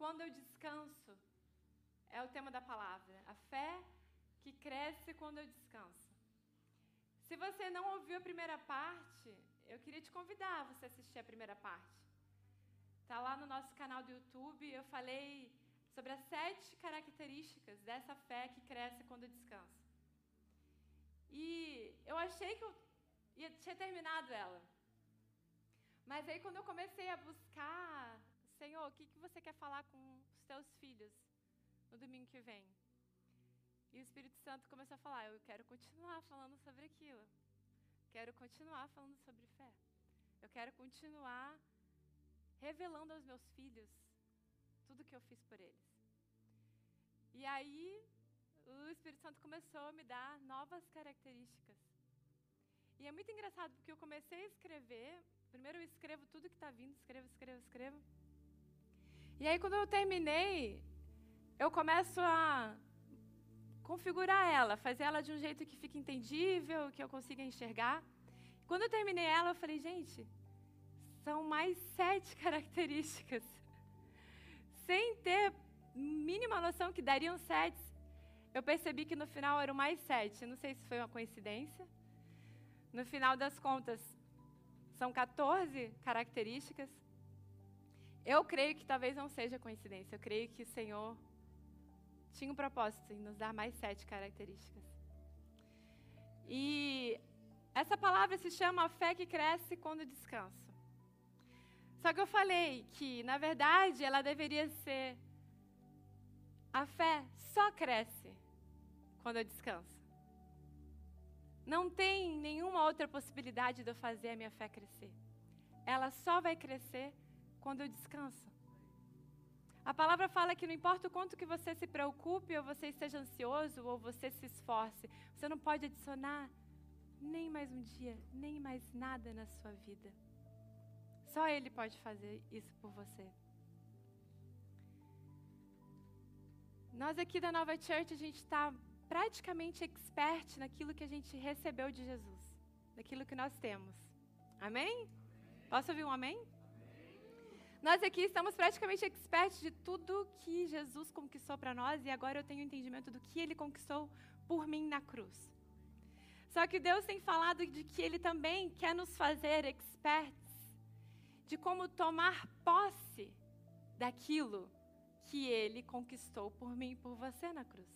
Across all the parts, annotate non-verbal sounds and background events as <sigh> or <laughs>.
quando eu descanso. É o tema da palavra. A fé que cresce quando eu descanso. Se você não ouviu a primeira parte, eu queria te convidar a você assistir a primeira parte. Está lá no nosso canal do YouTube. Eu falei sobre as sete características dessa fé que cresce quando eu descanso. E eu achei que eu tinha terminado ela. Mas aí, quando eu comecei a buscar, Senhor, o que, que você quer falar com os teus filhos no domingo que vem? E o Espírito Santo começou a falar: Eu quero continuar falando sobre aquilo. Quero continuar falando sobre fé. Eu quero continuar revelando aos meus filhos tudo que eu fiz por eles. E aí, o Espírito Santo começou a me dar novas características. E é muito engraçado porque eu comecei a escrever. Primeiro eu escrevo tudo que está vindo, escrevo, escrevo, escrevo. E aí, quando eu terminei, eu começo a configurar ela, fazer ela de um jeito que fique entendível, que eu consiga enxergar. Quando eu terminei ela, eu falei, gente, são mais sete <laughs> características. Sem ter mínima noção que dariam sete, eu percebi que no final eram mais sete. Não sei se foi uma coincidência. No final das contas, são 14 características. Eu creio que talvez não seja coincidência. Eu creio que o Senhor tinha um propósito em nos dar mais sete características. E essa palavra se chama fé que cresce quando descansa. Só que eu falei que, na verdade, ela deveria ser a fé só cresce quando eu descanso. Não tem nenhuma outra possibilidade de eu fazer a minha fé crescer. Ela só vai crescer quando eu descanso. A palavra fala que não importa o quanto que você se preocupe, ou você esteja ansioso, ou você se esforce, você não pode adicionar nem mais um dia, nem mais nada na sua vida. Só Ele pode fazer isso por você. Nós aqui da Nova Church, a gente está praticamente expert naquilo que a gente recebeu de Jesus, naquilo que nós temos. Amém? Posso ouvir um amém? Nós aqui estamos praticamente expertos de tudo que Jesus conquistou para nós e agora eu tenho entendimento do que ele conquistou por mim na cruz. Só que Deus tem falado de que ele também quer nos fazer experts de como tomar posse daquilo que ele conquistou por mim e por você na cruz.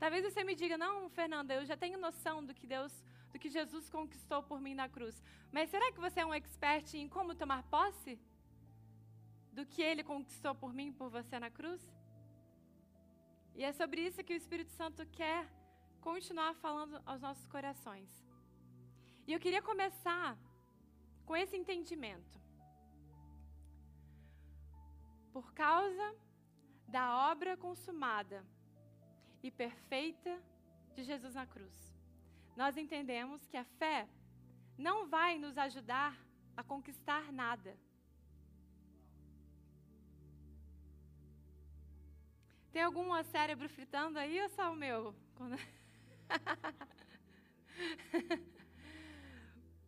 Talvez você me diga: "Não, Fernanda, eu já tenho noção do que Deus, do que Jesus conquistou por mim na cruz". Mas será que você é um expert em como tomar posse? Do que ele conquistou por mim e por você na cruz? E é sobre isso que o Espírito Santo quer continuar falando aos nossos corações. E eu queria começar com esse entendimento. Por causa da obra consumada e perfeita de Jesus na cruz, nós entendemos que a fé não vai nos ajudar a conquistar nada Tem algum cérebro fritando aí ou só o meu? <laughs>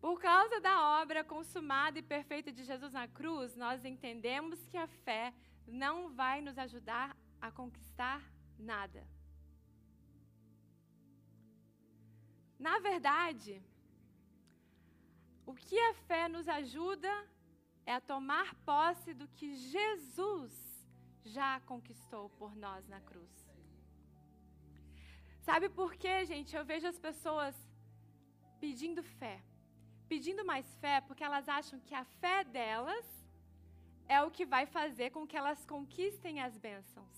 Por causa da obra consumada e perfeita de Jesus na cruz, nós entendemos que a fé não vai nos ajudar a conquistar nada. Na verdade, o que a fé nos ajuda é a tomar posse do que Jesus já conquistou por nós na cruz. Sabe por quê, gente? Eu vejo as pessoas pedindo fé. Pedindo mais fé porque elas acham que a fé delas é o que vai fazer com que elas conquistem as bênçãos.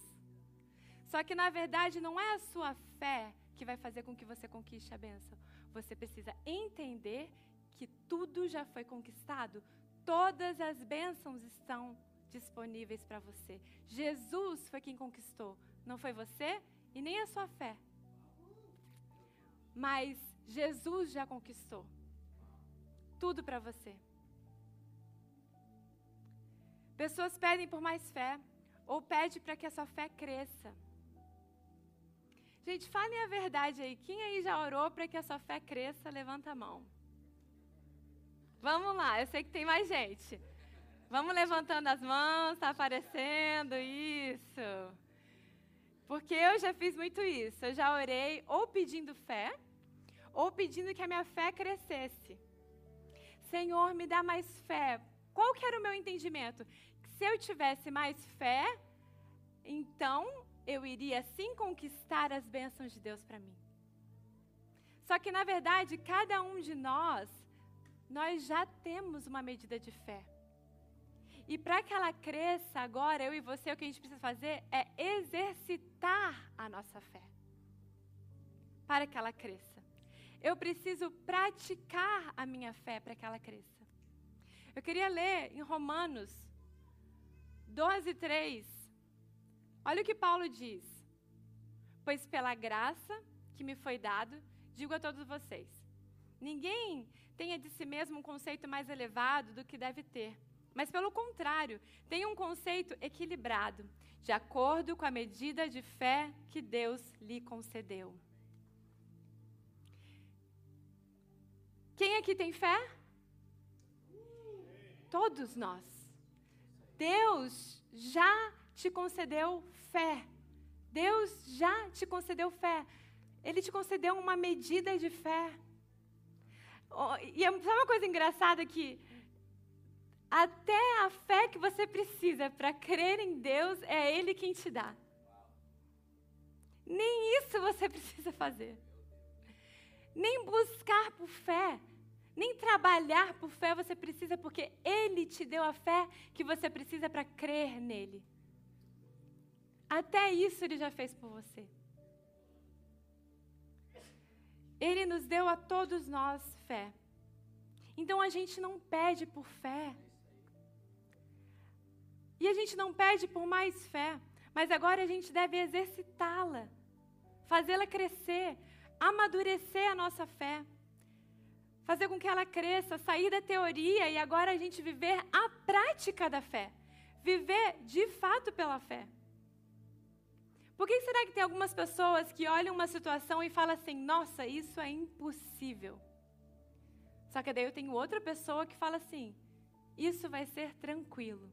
Só que na verdade não é a sua fé que vai fazer com que você conquiste a bênção. Você precisa entender que tudo já foi conquistado. Todas as bênçãos estão disponíveis para você. Jesus foi quem conquistou, não foi você e nem a sua fé. Mas Jesus já conquistou tudo para você. Pessoas pedem por mais fé ou pedem para que a sua fé cresça. Gente, falem a verdade aí. Quem aí já orou para que a sua fé cresça? Levanta a mão. Vamos lá, eu sei que tem mais gente. Vamos levantando as mãos, está aparecendo, isso. Porque eu já fiz muito isso. Eu já orei ou pedindo fé, ou pedindo que a minha fé crescesse. Senhor, me dá mais fé. Qual que era o meu entendimento? Se eu tivesse mais fé, então eu iria sim conquistar as bênçãos de Deus para mim. Só que, na verdade, cada um de nós, nós já temos uma medida de fé. E para que ela cresça agora, eu e você, o que a gente precisa fazer é exercitar a nossa fé. Para que ela cresça. Eu preciso praticar a minha fé para que ela cresça. Eu queria ler em Romanos 12, 3. Olha o que Paulo diz. Pois pela graça que me foi dado, digo a todos vocês: ninguém tenha de si mesmo um conceito mais elevado do que deve ter mas, pelo contrário, tem um conceito equilibrado, de acordo com a medida de fé que Deus lhe concedeu. Quem aqui tem fé? Todos nós. Deus já te concedeu fé. Deus já te concedeu fé. Ele te concedeu uma medida de fé. E é uma coisa engraçada que até a fé que você precisa para crer em Deus é Ele quem te dá. Nem isso você <laughs> precisa fazer. Nem buscar por fé, nem trabalhar por fé você precisa, porque Ele te deu a fé que você precisa para crer nele. Até isso Ele já fez por você. Ele nos deu a todos nós fé. Então a gente não pede por fé. E a gente não pede por mais fé, mas agora a gente deve exercitá-la, fazê-la crescer, amadurecer a nossa fé, fazer com que ela cresça, sair da teoria e agora a gente viver a prática da fé, viver de fato pela fé. Por que será que tem algumas pessoas que olham uma situação e falam assim: nossa, isso é impossível? Só que daí eu tenho outra pessoa que fala assim: isso vai ser tranquilo.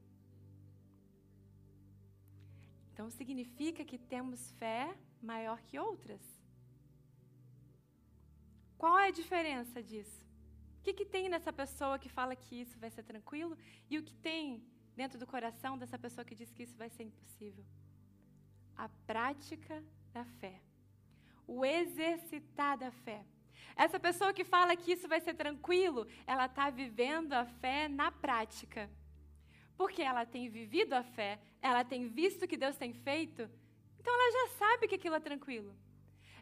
Então significa que temos fé maior que outras. Qual é a diferença disso? O que, que tem nessa pessoa que fala que isso vai ser tranquilo e o que tem dentro do coração dessa pessoa que diz que isso vai ser impossível? A prática da fé. O exercitar da fé. Essa pessoa que fala que isso vai ser tranquilo, ela está vivendo a fé na prática. Porque ela tem vivido a fé, ela tem visto o que Deus tem feito, então ela já sabe que aquilo é tranquilo.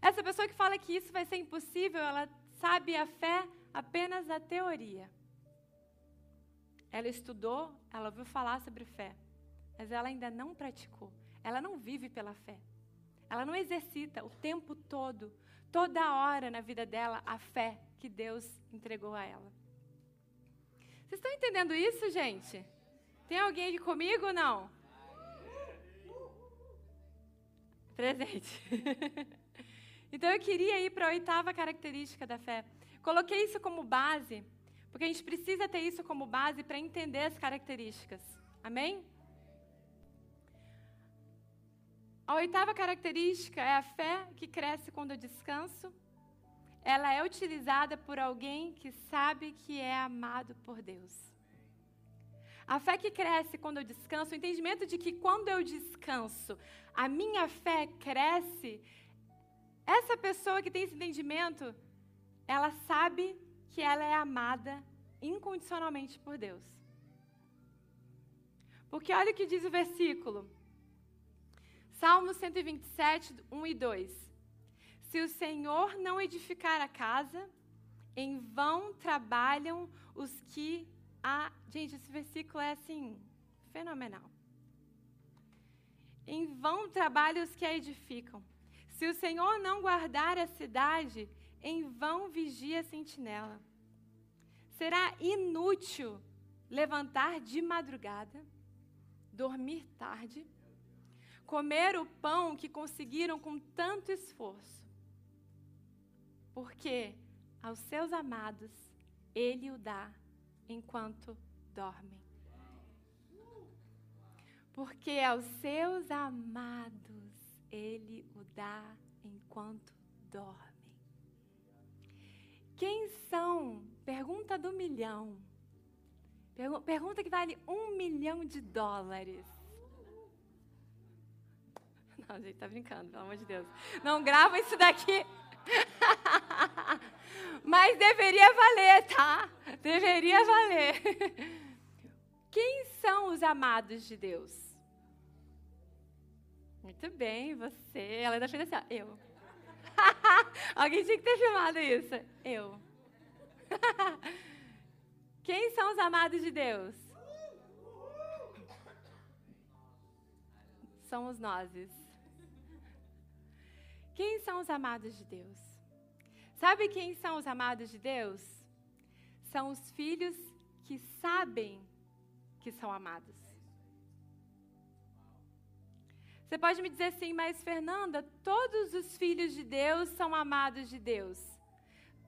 Essa pessoa que fala que isso vai ser impossível, ela sabe a fé apenas na teoria. Ela estudou, ela ouviu falar sobre fé, mas ela ainda não praticou. Ela não vive pela fé. Ela não exercita o tempo todo, toda hora na vida dela, a fé que Deus entregou a ela. Vocês estão entendendo isso, gente? Tem alguém aqui comigo ou não? Presente. <laughs> então eu queria ir para a oitava característica da fé. Coloquei isso como base, porque a gente precisa ter isso como base para entender as características. Amém? A oitava característica é a fé que cresce quando eu descanso. Ela é utilizada por alguém que sabe que é amado por Deus. A fé que cresce quando eu descanso, o entendimento de que quando eu descanso, a minha fé cresce. Essa pessoa que tem esse entendimento, ela sabe que ela é amada incondicionalmente por Deus. Porque olha o que diz o versículo. Salmo 127, 1 e 2. Se o Senhor não edificar a casa, em vão trabalham os que a. Gente, esse versículo é assim, fenomenal. Em vão trabalham os que a edificam. Se o Senhor não guardar a cidade, em vão vigia a sentinela. Será inútil levantar de madrugada, dormir tarde, comer o pão que conseguiram com tanto esforço. Porque aos seus amados ele o dá enquanto dormem. Porque aos seus amados ele o dá enquanto dormem. Quem são? Pergunta do milhão. Pergunta que vale um milhão de dólares. Não, gente, tá brincando, pelo amor de Deus. Não grava isso daqui. <laughs> Mas deveria valer, tá? Deveria valer. <laughs> Quem são os amados de Deus? Muito bem, você. Ela ainda fez assim, ó, eu. <laughs> Alguém tinha que ter filmado isso. Eu. <laughs> Quem são os amados de Deus? Somos nós. Quem são os amados de Deus? Sabe quem são os amados de Deus? São os filhos que sabem que são amados. Você pode me dizer assim, mas Fernanda, todos os filhos de Deus são amados de Deus.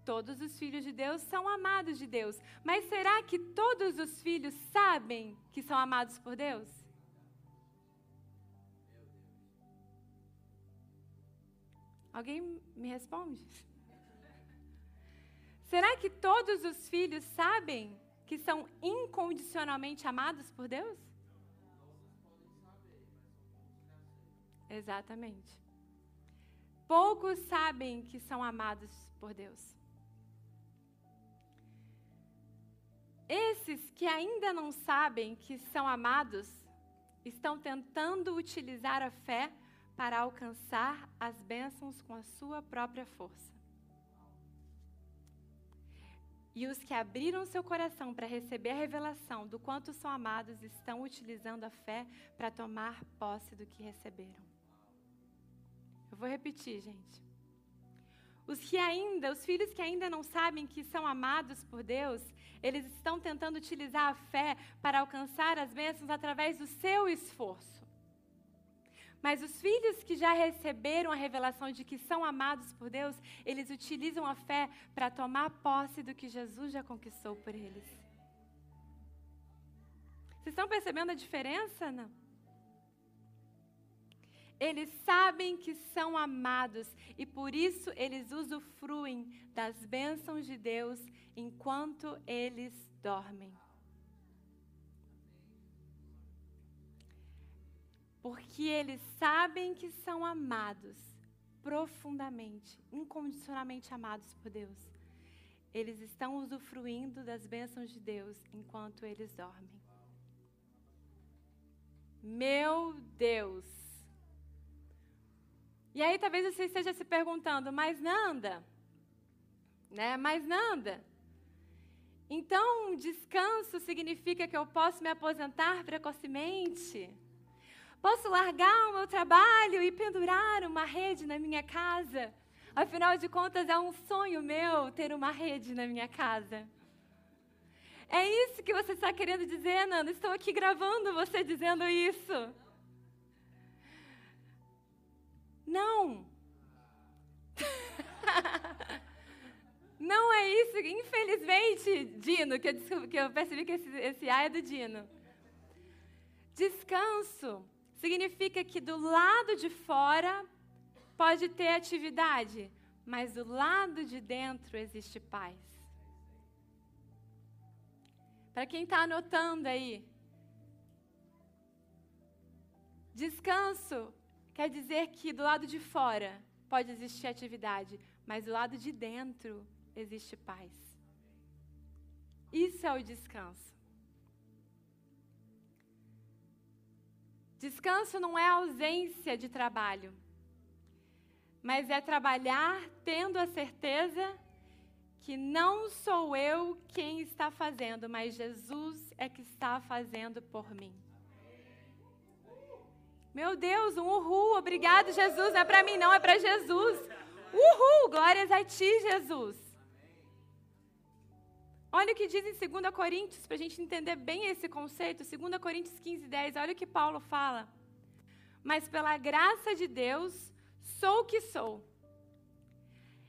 Todos os filhos de Deus são amados de Deus. Mas será que todos os filhos sabem que são amados por Deus? Alguém me responde? Será que todos os filhos sabem que são incondicionalmente amados por Deus? Exatamente. Poucos sabem que são amados por Deus. Esses que ainda não sabem que são amados estão tentando utilizar a fé para alcançar as bênçãos com a sua própria força. E os que abriram seu coração para receber a revelação do quanto são amados estão utilizando a fé para tomar posse do que receberam. Eu vou repetir, gente. Os que ainda, os filhos que ainda não sabem que são amados por Deus, eles estão tentando utilizar a fé para alcançar as bênçãos através do seu esforço. Mas os filhos que já receberam a revelação de que são amados por Deus, eles utilizam a fé para tomar posse do que Jesus já conquistou por eles. Vocês estão percebendo a diferença? Não? Eles sabem que são amados e por isso eles usufruem das bênçãos de Deus enquanto eles dormem. Porque eles sabem que são amados profundamente, incondicionalmente amados por Deus. Eles estão usufruindo das bênçãos de Deus enquanto eles dormem. Meu Deus! E aí talvez você esteja se perguntando, mas Nanda, né? Mas Nanda, então descanso significa que eu posso me aposentar precocemente? Posso largar o meu trabalho e pendurar uma rede na minha casa? Afinal de contas, é um sonho meu ter uma rede na minha casa. É isso que você está querendo dizer, Nanda? Estou aqui gravando você dizendo isso. Não. <laughs> Não é isso. Infelizmente, Dino, que eu, que eu percebi que esse, esse A é do Dino. Descanso significa que do lado de fora pode ter atividade, mas do lado de dentro existe paz. Para quem está anotando aí, descanso quer dizer que do lado de fora pode existir atividade, mas do lado de dentro existe paz. Isso é o descanso. Descanso não é ausência de trabalho, mas é trabalhar tendo a certeza que não sou eu quem está fazendo, mas Jesus é que está fazendo por mim. Meu Deus, um uhul, obrigado Jesus, não é para mim não, é para Jesus. Uhul, glórias a ti, Jesus. Olha o que diz em 2 Coríntios, para a gente entender bem esse conceito. 2 Coríntios 15, 10. Olha o que Paulo fala. Mas pela graça de Deus, sou o que sou.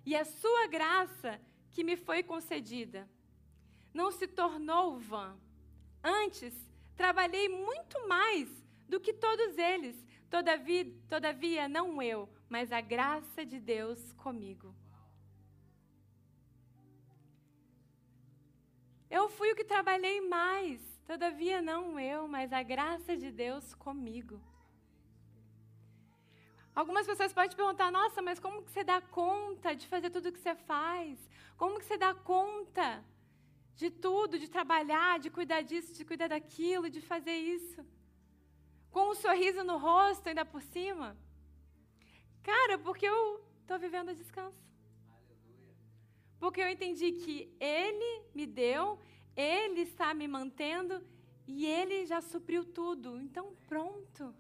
E a sua graça que me foi concedida não se tornou vã. Antes, trabalhei muito mais do que todos eles. Todavia, todavia, não eu, mas a graça de Deus comigo. Eu fui o que trabalhei mais, todavia não eu, mas a graça de Deus comigo. Algumas pessoas podem perguntar: nossa, mas como que você dá conta de fazer tudo o que você faz? Como que você dá conta de tudo, de trabalhar, de cuidar disso, de cuidar daquilo, de fazer isso? Com um sorriso no rosto ainda por cima? Cara, porque eu estou vivendo descanso. Porque eu entendi que Ele me deu, Ele está me mantendo e Ele já supriu tudo. Então, pronto.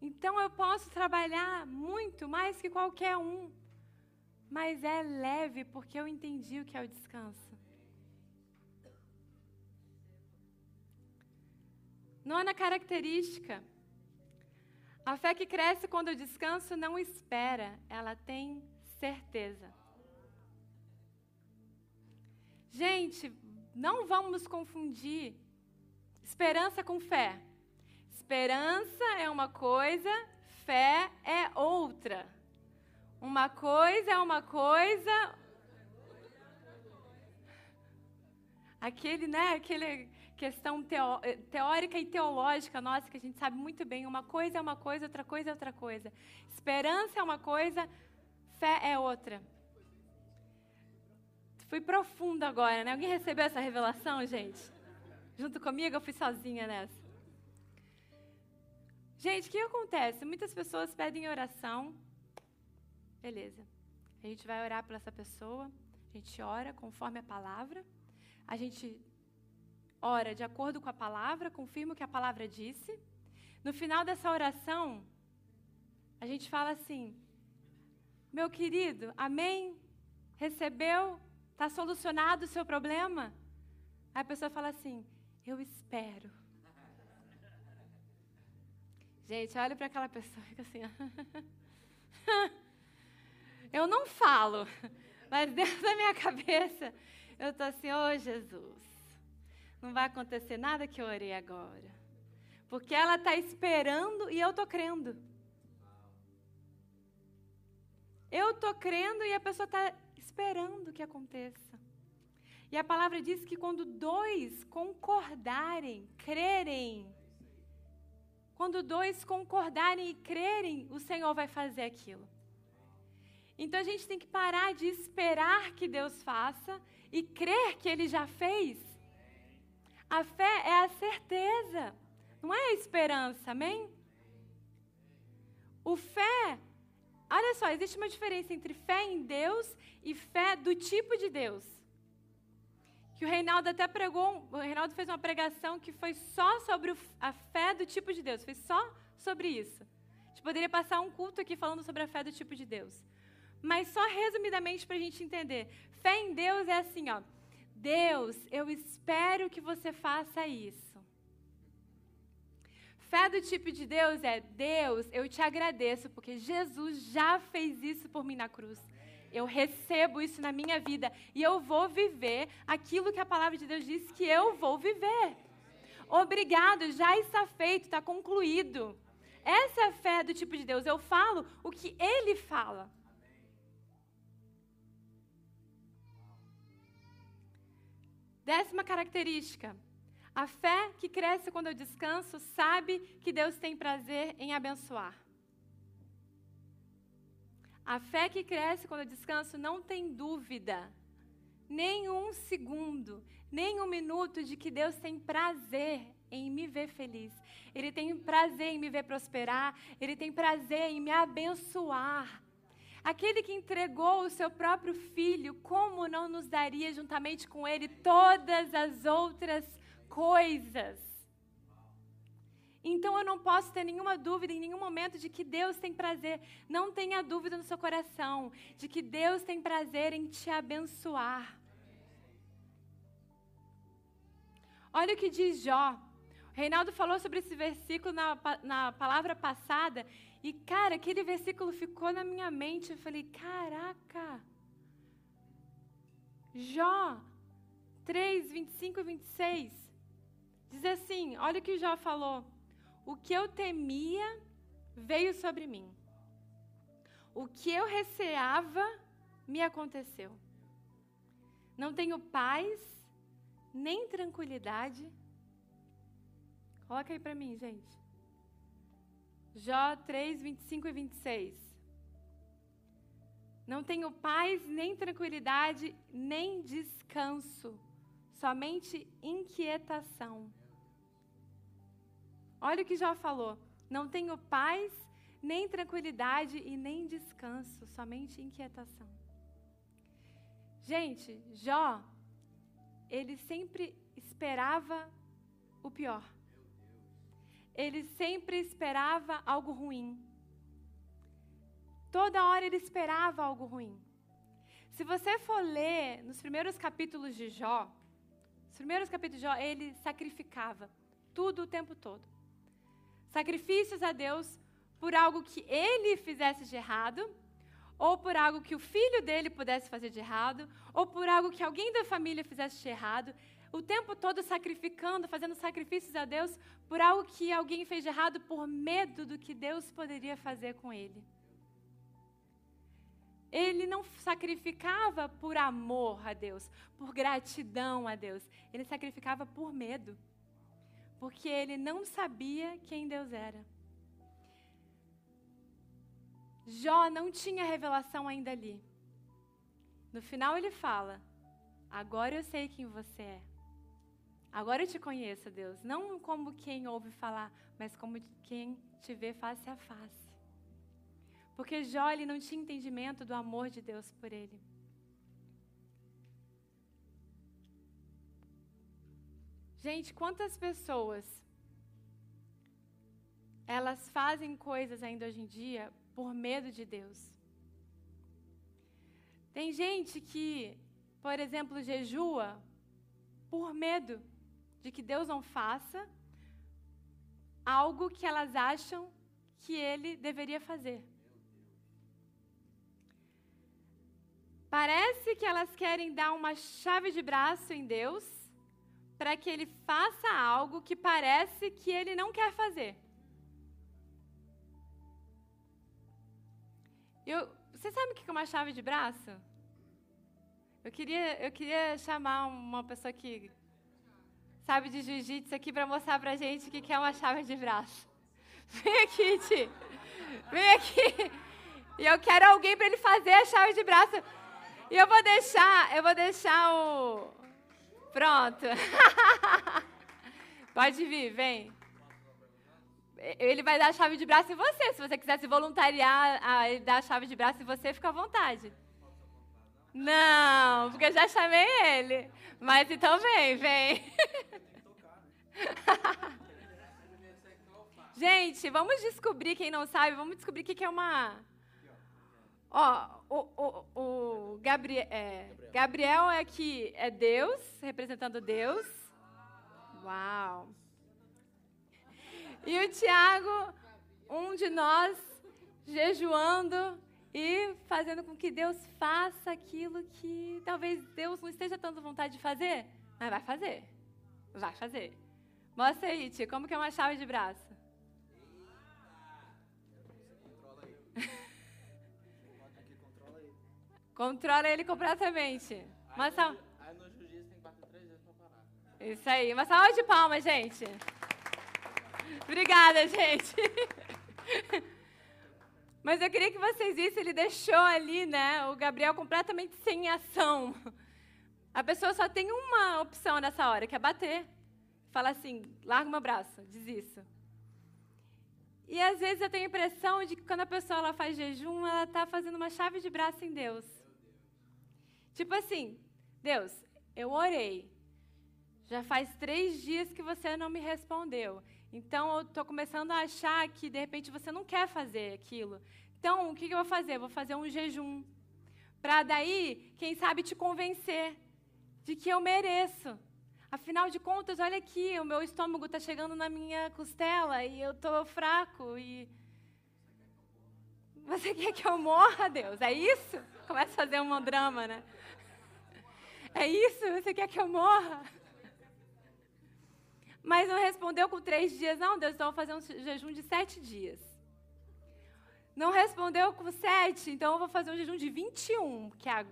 Então eu posso trabalhar muito mais que qualquer um, mas é leve porque eu entendi o que é o descanso. Nona característica. A fé que cresce quando eu descanso não espera, ela tem certeza. Gente, não vamos confundir esperança com fé. Esperança é uma coisa, fé é outra. Uma coisa é uma coisa. Aquele, né, aquele questão teó teórica e teológica nossa que a gente sabe muito bem. Uma coisa é uma coisa, outra coisa é outra coisa. Esperança é uma coisa, fé é outra. Fui profundo agora, né? Alguém recebeu essa revelação, gente? Junto comigo, eu fui sozinha nessa. Gente, o que acontece? Muitas pessoas pedem oração. Beleza. A gente vai orar por essa pessoa. A gente ora conforme a palavra. A gente ora de acordo com a palavra, confirma o que a palavra disse. No final dessa oração, a gente fala assim: Meu querido, amém? Recebeu? Está solucionado o seu problema? Aí a pessoa fala assim: Eu espero. Gente, olha para aquela pessoa e fica assim. <laughs> eu não falo, mas dentro da minha cabeça eu estou assim: Ô oh, Jesus, não vai acontecer nada que eu orei agora. Porque ela está esperando e eu estou crendo. Eu estou crendo e a pessoa está esperando que aconteça. E a palavra diz que quando dois concordarem, crerem, quando dois concordarem e crerem, o Senhor vai fazer aquilo. Então a gente tem que parar de esperar que Deus faça e crer que Ele já fez. A fé é a certeza, não é a esperança, amém? O fé Olha só, existe uma diferença entre fé em Deus e fé do tipo de Deus. Que o Reinaldo até pregou, o Reinaldo fez uma pregação que foi só sobre a fé do tipo de Deus, foi só sobre isso. A gente poderia passar um culto aqui falando sobre a fé do tipo de Deus. Mas só resumidamente para a gente entender. Fé em Deus é assim, ó. Deus, eu espero que você faça isso. Fé do tipo de Deus é: Deus, eu te agradeço porque Jesus já fez isso por mim na cruz. Eu recebo isso na minha vida e eu vou viver aquilo que a palavra de Deus diz que eu vou viver. Obrigado, já está feito, está concluído. Essa é a fé do tipo de Deus. Eu falo o que Ele fala. Décima característica a fé que cresce quando eu descanso sabe que Deus tem prazer em abençoar. A fé que cresce quando eu descanso não tem dúvida, nem um segundo, nem um minuto de que Deus tem prazer em me ver feliz. Ele tem prazer em me ver prosperar. Ele tem prazer em me abençoar. Aquele que entregou o seu próprio filho, como não nos daria juntamente com ele todas as outras coisas. Então eu não posso ter nenhuma dúvida em nenhum momento de que Deus tem prazer. Não tenha dúvida no seu coração de que Deus tem prazer em te abençoar. Olha o que diz Jó. O Reinaldo falou sobre esse versículo na, na palavra passada. E, cara, aquele versículo ficou na minha mente. Eu falei: caraca. Jó 3, 25 e 26. Diz assim: olha o que Jó falou. O que eu temia veio sobre mim. O que eu receava me aconteceu. Não tenho paz, nem tranquilidade. Coloca aí para mim, gente. Jó 3, 25 e 26. Não tenho paz, nem tranquilidade, nem descanso, somente inquietação. Olha o que Jó falou. Não tenho paz, nem tranquilidade e nem descanso, somente inquietação. Gente, Jó, ele sempre esperava o pior. Ele sempre esperava algo ruim. Toda hora ele esperava algo ruim. Se você for ler nos primeiros capítulos de Jó, os primeiros capítulos de Jó, ele sacrificava tudo o tempo todo. Sacrifícios a Deus por algo que ele fizesse de errado, ou por algo que o filho dele pudesse fazer de errado, ou por algo que alguém da família fizesse de errado. O tempo todo sacrificando, fazendo sacrifícios a Deus por algo que alguém fez de errado por medo do que Deus poderia fazer com ele. Ele não sacrificava por amor a Deus, por gratidão a Deus. Ele sacrificava por medo. Porque ele não sabia quem Deus era. Jó não tinha revelação ainda ali. No final ele fala: Agora eu sei quem você é. Agora eu te conheço, Deus. Não como quem ouve falar, mas como quem te vê face a face. Porque Jó ele não tinha entendimento do amor de Deus por ele. Gente, quantas pessoas elas fazem coisas ainda hoje em dia por medo de Deus? Tem gente que, por exemplo, jejua por medo de que Deus não faça algo que elas acham que ele deveria fazer. Parece que elas querem dar uma chave de braço em Deus para que ele faça algo que parece que ele não quer fazer. Eu, você sabe o que é uma chave de braço? Eu queria, eu queria chamar uma pessoa que sabe de jiu-jitsu aqui para mostrar para gente o que é uma chave de braço. <laughs> Vem aqui, Ti. Vem aqui. E eu quero alguém para ele fazer a chave de braço. E eu vou deixar, eu vou deixar o. Pronto. <laughs> Pode vir, vem. Ele vai dar a chave de braço em você. Se você quiser se voluntariar a ele dar a chave de braço em você, fica à vontade. Não, porque eu já chamei ele. Mas então vem, vem. <laughs> Gente, vamos descobrir, quem não sabe, vamos descobrir o que é uma Ó, o, o, o Gabriel, é, Gabriel é que é Deus, representando Deus. Uau! E o Tiago, um de nós, jejuando e fazendo com que Deus faça aquilo que talvez Deus não esteja tanto vontade de fazer, mas vai fazer. Vai fazer. Mostra aí, tia, como que é uma chave de braço. Controla ele completamente. Uma sal... Aí no jiu-jitsu tem que bater três vezes pra parar. Isso aí. Uma salva de palmas, gente. Obrigada, gente. <laughs> Mas eu queria que vocês vissem, ele deixou ali, né, o Gabriel completamente sem ação. A pessoa só tem uma opção nessa hora, que é bater. Fala assim, larga o meu braço, diz isso. E às vezes eu tenho a impressão de que quando a pessoa ela faz jejum, ela está fazendo uma chave de braço em Deus. Tipo assim, Deus, eu orei. Já faz três dias que você não me respondeu. Então eu estou começando a achar que de repente você não quer fazer aquilo. Então o que, que eu vou fazer? Vou fazer um jejum. Para daí, quem sabe, te convencer de que eu mereço. Afinal de contas, olha aqui, o meu estômago está chegando na minha costela e eu estou fraco. E você quer que eu morra, Deus? É isso? Começa a fazer um drama, né? É isso? Você quer que eu morra? Mas não respondeu com três dias. Não, Deus, então eu vou fazer um jejum de sete dias. Não respondeu com sete, então eu vou fazer um jejum de 21. Que a,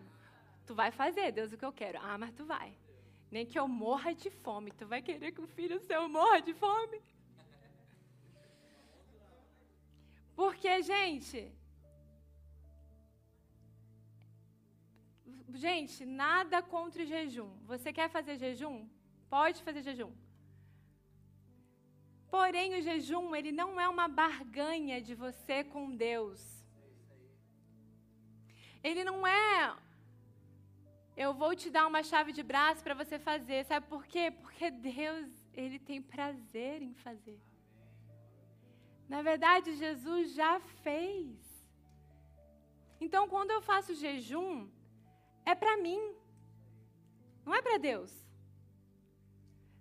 tu vai fazer, Deus, o que eu quero. Ah, mas tu vai. Nem que eu morra de fome. Tu vai querer que o filho seu morra de fome? Porque, gente, gente, nada contra o jejum. Você quer fazer jejum? Pode fazer jejum. Porém, o jejum, ele não é uma barganha de você com Deus. Ele não é eu vou te dar uma chave de braço para você fazer. Sabe por quê? Porque Deus, ele tem prazer em fazer. Na verdade, Jesus já fez. Então, quando eu faço jejum, é para mim. Não é para Deus.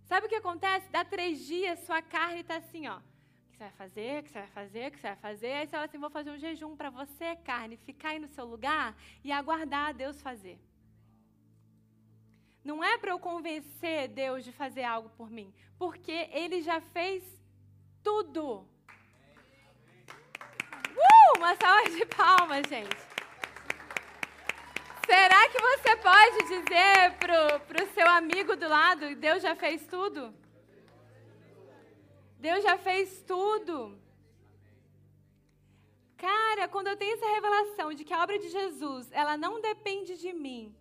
Sabe o que acontece? Dá três dias, sua carne está assim, ó. O que você vai fazer? O que você vai fazer? O que você vai fazer? Aí você fala assim: vou fazer um jejum para você, carne, ficar aí no seu lugar e aguardar Deus fazer. Não é para eu convencer Deus de fazer algo por mim, porque Ele já fez tudo. Uh, uma salva de palmas, gente. Será que você pode dizer para o seu amigo do lado, Deus já fez tudo? Deus já fez tudo. Cara, quando eu tenho essa revelação de que a obra de Jesus, ela não depende de mim,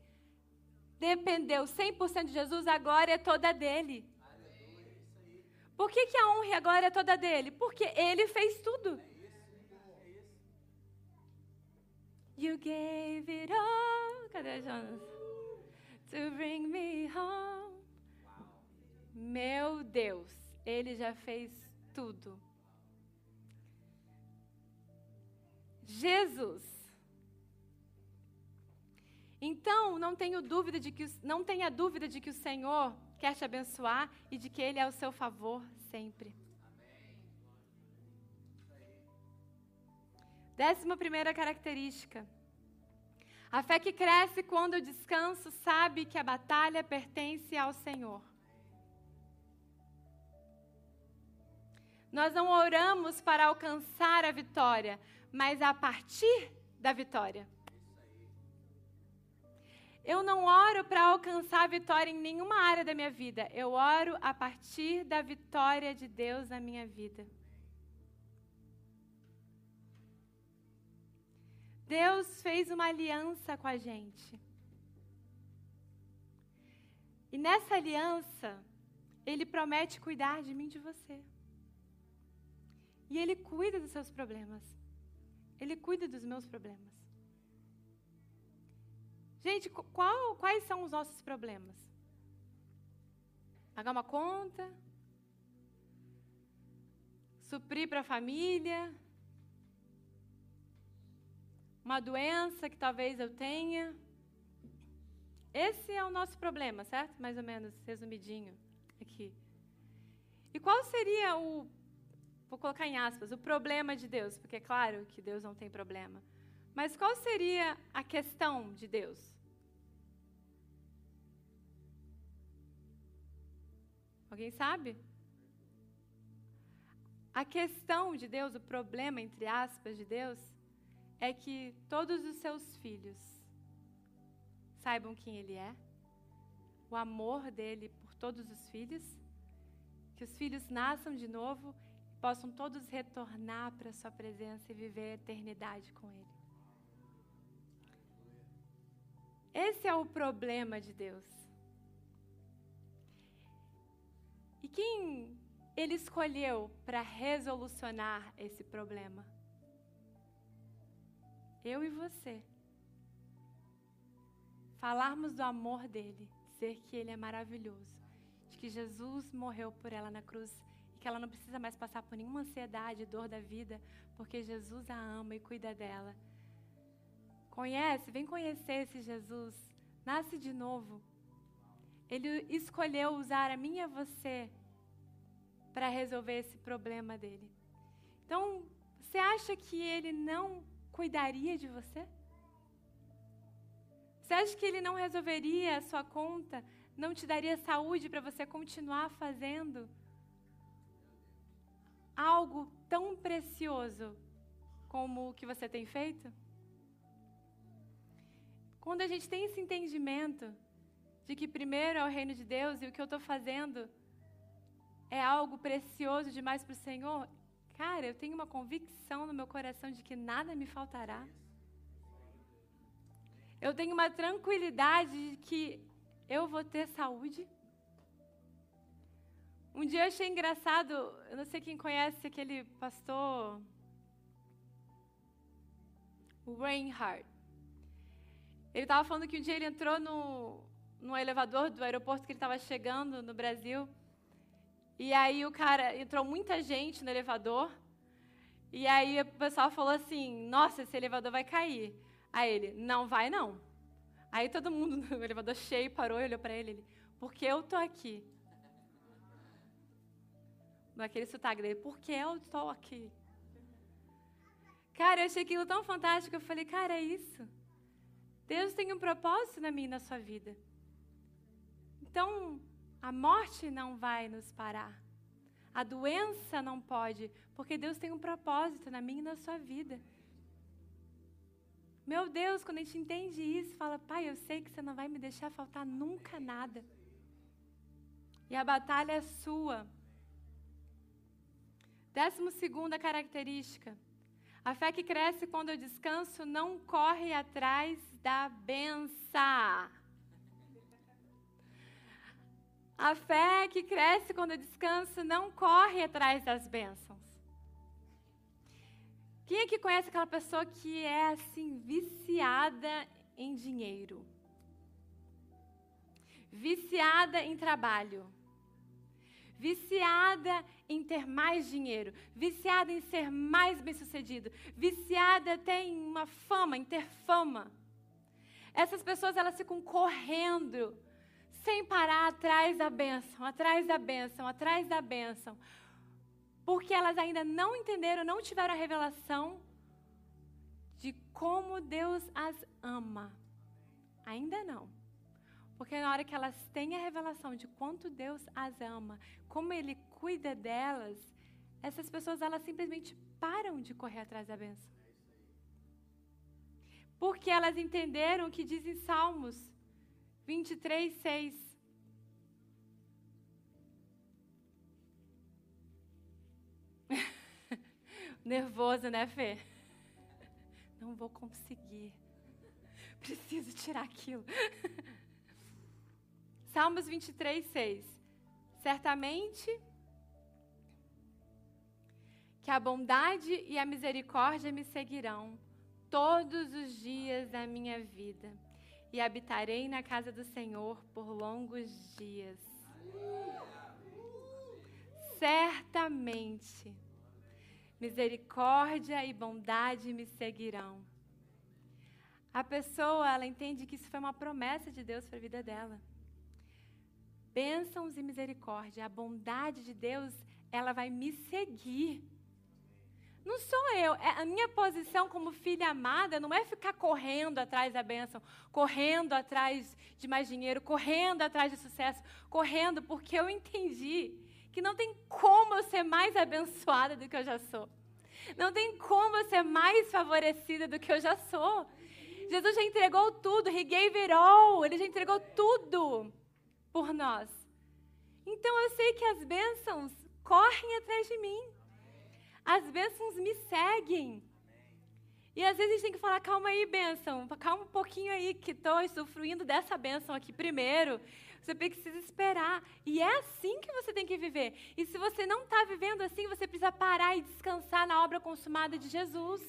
dependeu 100% de Jesus, a glória é toda dele. Por que, que a honra a glória é toda dele? Porque ele fez tudo. You gave it all. Cadê Jonas? To bring me home. Meu Deus, ele já fez tudo. Jesus então, não tenho dúvida de que não tenha dúvida de que o Senhor quer te abençoar e de que ele é o seu favor sempre. Décima primeira característica. A fé que cresce quando o descanso sabe que a batalha pertence ao Senhor. Nós não oramos para alcançar a vitória, mas a partir da vitória. Eu não oro para alcançar a vitória em nenhuma área da minha vida. Eu oro a partir da vitória de Deus na minha vida. Deus fez uma aliança com a gente. E nessa aliança, Ele promete cuidar de mim e de você. E Ele cuida dos seus problemas. Ele cuida dos meus problemas. Gente, qual, quais são os nossos problemas? Pagar uma conta? Suprir para a família? Uma doença que talvez eu tenha? Esse é o nosso problema, certo? Mais ou menos, resumidinho aqui. E qual seria o, vou colocar em aspas, o problema de Deus? Porque é claro que Deus não tem problema. Mas qual seria a questão de Deus? Alguém sabe? A questão de Deus, o problema, entre aspas, de Deus, é que todos os seus filhos saibam quem Ele é, o amor dele por todos os filhos, que os filhos nasçam de novo e possam todos retornar para a Sua presença e viver a eternidade com Ele. Esse é o problema de Deus. E quem ele escolheu para resolucionar esse problema? Eu e você. Falarmos do amor dele, dizer que ele é maravilhoso, de que Jesus morreu por ela na cruz e que ela não precisa mais passar por nenhuma ansiedade, dor da vida, porque Jesus a ama e cuida dela. Conhece? Vem conhecer esse Jesus. Nasce de novo. Ele escolheu usar a mim e a você para resolver esse problema dele. Então, você acha que ele não cuidaria de você? Você acha que ele não resolveria a sua conta, não te daria saúde para você continuar fazendo algo tão precioso como o que você tem feito? Quando a gente tem esse entendimento de que primeiro é o reino de Deus e o que eu estou fazendo é algo precioso demais para o Senhor, cara, eu tenho uma convicção no meu coração de que nada me faltará. Eu tenho uma tranquilidade de que eu vou ter saúde. Um dia eu achei engraçado, eu não sei quem conhece aquele pastor, Reinhardt. Ele estava falando que um dia ele entrou no, no elevador do aeroporto que ele estava chegando no Brasil. E aí o cara entrou muita gente no elevador. E aí o pessoal falou assim: "Nossa, esse elevador vai cair". Aí ele: "Não vai não". Aí todo mundo no <laughs> elevador cheio parou e olhou para ele, ele: "Porque eu tô aqui". Naquele sotaque dele: "Porque eu estou aqui". Cara, eu achei aquilo tão fantástico. Eu falei: "Cara, é isso". Deus tem um propósito na minha e na sua vida. Então, a morte não vai nos parar. A doença não pode, porque Deus tem um propósito na minha e na sua vida. Meu Deus, quando a gente entende isso, fala, Pai, eu sei que você não vai me deixar faltar nunca nada. E a batalha é sua. Décimo segunda característica. A fé que cresce quando eu descanso não corre atrás da benção. A fé que cresce quando eu descanso não corre atrás das bênçãos. Quem aqui conhece aquela pessoa que é assim, viciada em dinheiro? Viciada em trabalho? Viciada em ter mais dinheiro, viciada em ser mais bem-sucedido, viciada até em uma fama, em ter fama. Essas pessoas elas ficam correndo sem parar atrás da bênção, atrás da bênção, atrás da bênção. Porque elas ainda não entenderam, não tiveram a revelação de como Deus as ama. Ainda não. Porque na hora que elas têm a revelação de quanto Deus as ama, como Ele cuida delas, essas pessoas elas simplesmente param de correr atrás da bênção. Porque elas entenderam o que diz em Salmos 23, 6. <laughs> Nervoso, né, Fê? Não vou conseguir. Preciso tirar aquilo. <laughs> Salmos 23, 6. Certamente que a bondade e a misericórdia me seguirão todos os dias da minha vida e habitarei na casa do Senhor por longos dias. Certamente, misericórdia e bondade me seguirão. A pessoa, ela entende que isso foi uma promessa de Deus para a vida dela. Bênçãos e misericórdia, a bondade de Deus, ela vai me seguir. Não sou eu. É a minha posição como filha amada não é ficar correndo atrás da bênção, correndo atrás de mais dinheiro, correndo atrás de sucesso, correndo porque eu entendi que não tem como eu ser mais abençoada do que eu já sou. Não tem como eu ser mais favorecida do que eu já sou. Jesus já entregou tudo, He gave it all, Ele já entregou tudo por nós. Então eu sei que as bênçãos correm atrás de mim. As bênçãos me seguem. E às vezes a gente tem que falar, calma aí, bênção, calma um pouquinho aí, que estou usufruindo dessa bênção aqui primeiro. Você precisa esperar. E é assim que você tem que viver. E se você não está vivendo assim, você precisa parar e descansar na obra consumada de Jesus.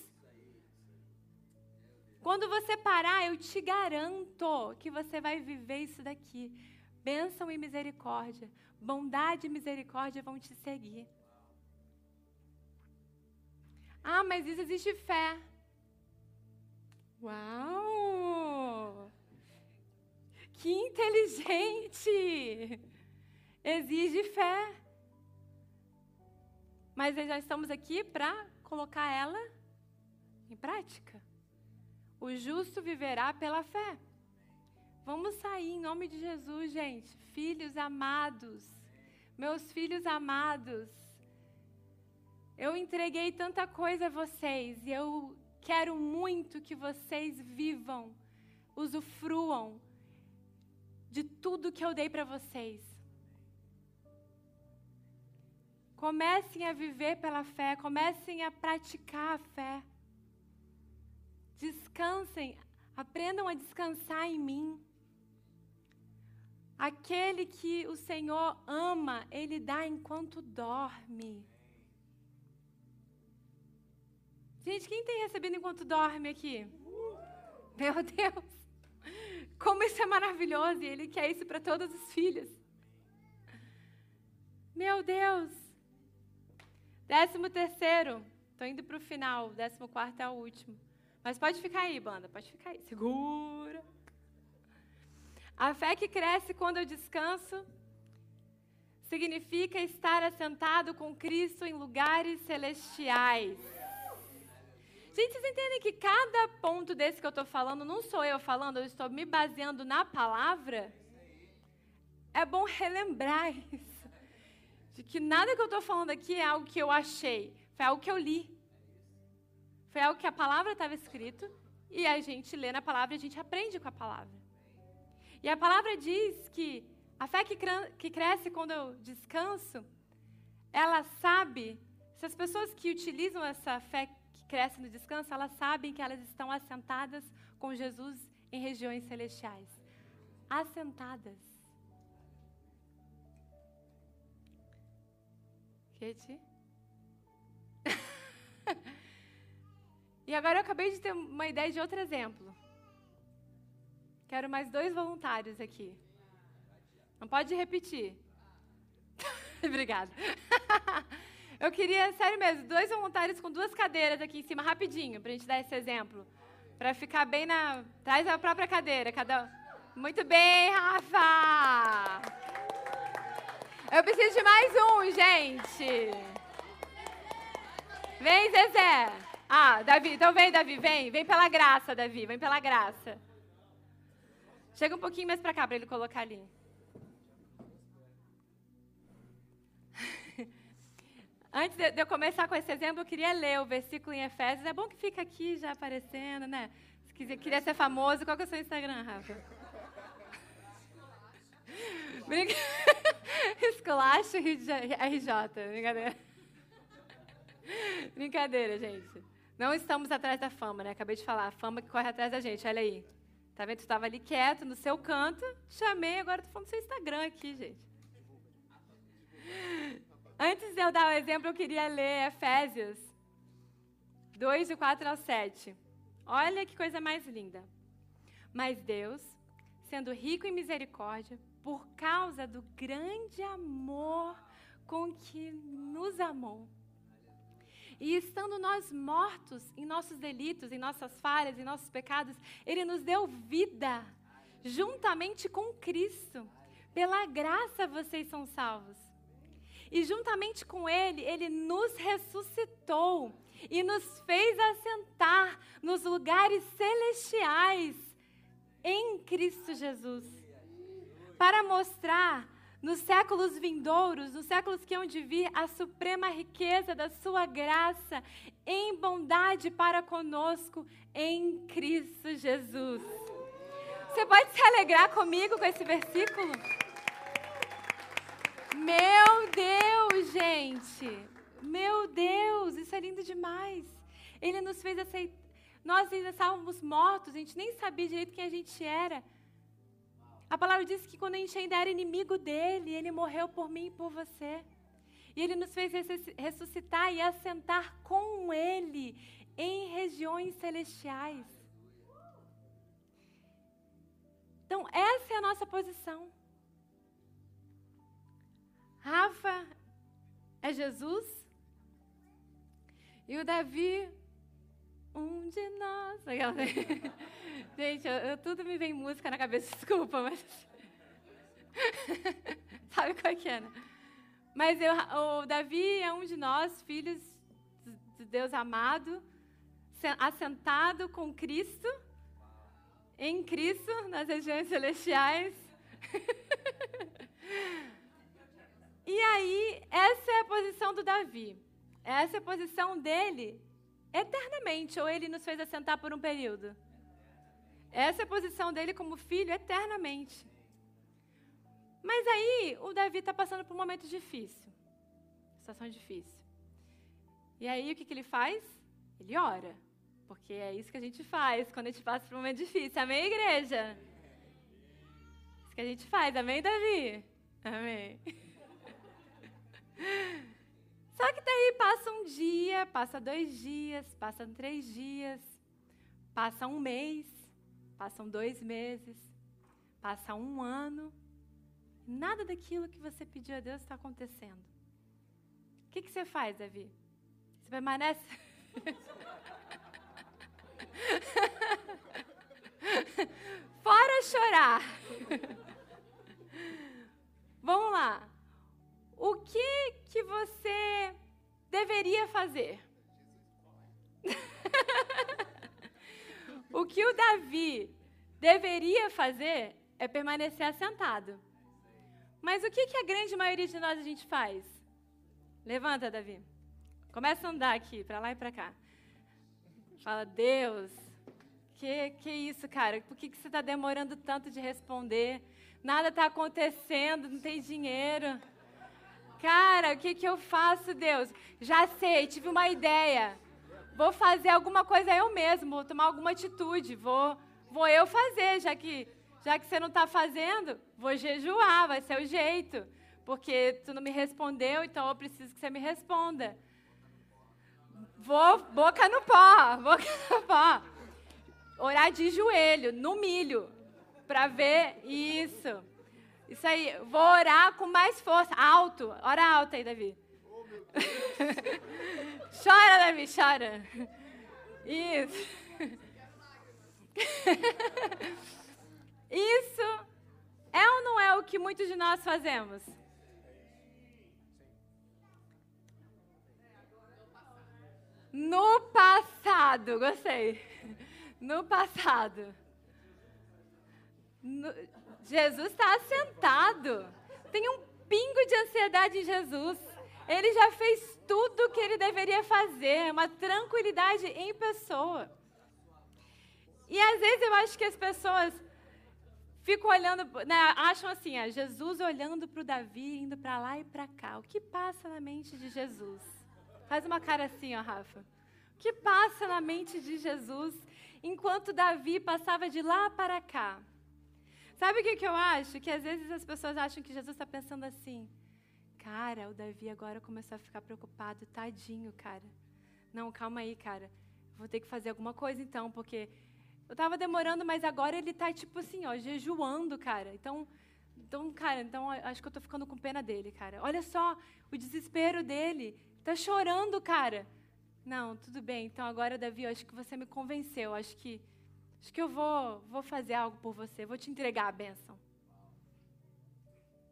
Quando você parar, eu te garanto que você vai viver isso daqui. Bênção e misericórdia, bondade e misericórdia vão te seguir. Ah, mas isso existe fé. Uau! Que inteligente! Exige fé. Mas já estamos aqui para colocar ela em prática. O justo viverá pela fé. Vamos sair em nome de Jesus, gente. Filhos amados, meus filhos amados. Eu entreguei tanta coisa a vocês e eu quero muito que vocês vivam, usufruam de tudo que eu dei para vocês. Comecem a viver pela fé, comecem a praticar a fé. Descansem, aprendam a descansar em mim. Aquele que o Senhor ama, Ele dá enquanto dorme. Gente, quem tem recebido enquanto dorme aqui? Meu Deus! Como isso é maravilhoso e Ele quer isso para todos os filhos. Meu Deus! Décimo terceiro. Estou indo para o final. Décimo quarto é o último. Mas pode ficar aí, banda. Pode ficar aí. Segura. A fé que cresce quando eu descanso significa estar assentado com Cristo em lugares celestiais. Gente, vocês entendem que cada ponto desse que eu estou falando, não sou eu falando, eu estou me baseando na palavra? É bom relembrar <laughs> isso. De que nada que eu estou falando aqui é algo que eu achei, foi algo que eu li. Foi algo que a palavra estava escrito e a gente lê na palavra e a gente aprende com a palavra. E a palavra diz que a fé que, que cresce quando eu descanso, ela sabe, se as pessoas que utilizam essa fé que cresce no descanso, elas sabem que elas estão assentadas com Jesus em regiões celestiais. Assentadas. Kate? <laughs> e agora eu acabei de ter uma ideia de outro exemplo. Quero mais dois voluntários aqui. Não pode repetir. <laughs> Obrigada. <laughs> Eu queria, sério mesmo, dois voluntários com duas cadeiras aqui em cima, rapidinho, para a gente dar esse exemplo. Para ficar bem na. Traz a própria cadeira, cada Muito bem, Rafa! Eu preciso de mais um, gente. Vem, Zezé. Ah, Davi, então vem, Davi, vem. Vem pela graça, Davi, vem pela graça. Chega um pouquinho mais para cá para ele colocar ali. Antes de eu começar com esse exemplo, eu queria ler o versículo em Efésios. É bom que fica aqui já aparecendo, né? Se quiser, queria ser famoso, qual que é o seu Instagram, Rafa? <laughs> <laughs> Esculacho RJ, brincadeira. <laughs> Brincadeira, gente. Não estamos atrás da fama, né? Acabei de falar, a fama que corre atrás da gente, olha aí. Tá vendo? Tu estava ali quieto no seu canto, chamei, agora tu falando no seu Instagram aqui, gente. Antes de eu dar o exemplo, eu queria ler Efésios 2, de 4 ao 7. Olha que coisa mais linda. Mas Deus, sendo rico em misericórdia, por causa do grande amor com que nos amou, e estando nós mortos em nossos delitos, em nossas falhas, em nossos pecados, Ele nos deu vida, juntamente com Cristo. Pela graça vocês são salvos. E juntamente com Ele, Ele nos ressuscitou e nos fez assentar nos lugares celestiais em Cristo Jesus. Para mostrar nos séculos vindouros, nos séculos que hão de vir, a suprema riqueza da sua graça em bondade para conosco em Cristo Jesus. Você pode se alegrar comigo com esse versículo? Meu Deus, gente! Meu Deus, isso é lindo demais. Ele nos fez aceitar. Nós ainda estávamos mortos, a gente nem sabia direito quem a gente era. A palavra diz que quando a gente ainda era inimigo dele, ele morreu por mim e por você. E ele nos fez ressuscitar e assentar com ele em regiões celestiais. Então, essa é a nossa posição. Rafa é Jesus. E o Davi, um de nós. <laughs> Gente, eu, eu, tudo me vem música na cabeça, <laughs> desculpa, mas. <laughs> Sabe qual é que é, né? Mas eu, o Davi é um de nós, filhos de Deus amado, assentado com Cristo, em Cristo, nas regiões celestiais. E aí, essa é a posição do Davi. Essa é a posição dele eternamente, ou ele nos fez assentar por um período? Essa é a posição dele como filho eternamente. Mas aí o Davi está passando por um momento difícil. Situação difícil. E aí o que, que ele faz? Ele ora. Porque é isso que a gente faz quando a gente passa por um momento difícil. Amém, igreja? Isso que a gente faz. Amém, Davi? Amém. <laughs> Só que daí passa um dia, passa dois dias, passam três dias, passa um mês, passam dois meses, passa um ano. Nada daquilo que você pediu a Deus está acontecendo. O que, que você faz, Davi? Você permanece. <laughs> Fora chorar. <laughs> você deveria fazer? <laughs> o que o Davi deveria fazer é permanecer assentado. Mas o que, que a grande maioria de nós a gente faz? Levanta, Davi. Começa a andar aqui, para lá e para cá. Fala, Deus, que, que isso, cara? Por que, que você está demorando tanto de responder? Nada está acontecendo, não tem dinheiro. Cara, o que, que eu faço, Deus? Já sei, tive uma ideia. Vou fazer alguma coisa eu mesmo, vou tomar alguma atitude, vou, vou eu fazer, já que, já que você não está fazendo, vou jejuar, vai ser o jeito. Porque tu não me respondeu, então eu preciso que você me responda. Vou boca no pó, <laughs> boca no pó. Orar de joelho, no milho, para ver isso. Isso aí, vou orar com mais força, alto. Ora alto aí, Davi. <laughs> chora, Davi, chora. Isso. <laughs> Isso é ou não é o que muitos de nós fazemos? No passado, gostei. No passado. No, Jesus está assentado. Tem um pingo de ansiedade em Jesus. Ele já fez tudo o que ele deveria fazer, uma tranquilidade em pessoa. E às vezes eu acho que as pessoas ficam olhando, né, acham assim, Jesus olhando para o Davi, indo para lá e para cá. O que passa na mente de Jesus? Faz uma cara assim, ó, Rafa. O que passa na mente de Jesus enquanto Davi passava de lá para cá? Sabe o que, que eu acho? Que às vezes as pessoas acham que Jesus está pensando assim: cara, o Davi agora começou a ficar preocupado, tadinho, cara. Não, calma aí, cara. Vou ter que fazer alguma coisa então, porque eu estava demorando, mas agora ele está tipo assim, ó, jejuando, cara. Então, então, cara, então acho que eu estou ficando com pena dele, cara. Olha só o desespero dele. Tá chorando, cara. Não, tudo bem. Então agora, Davi, acho que você me convenceu. Acho que Acho que eu vou, vou fazer algo por você, vou te entregar a bênção.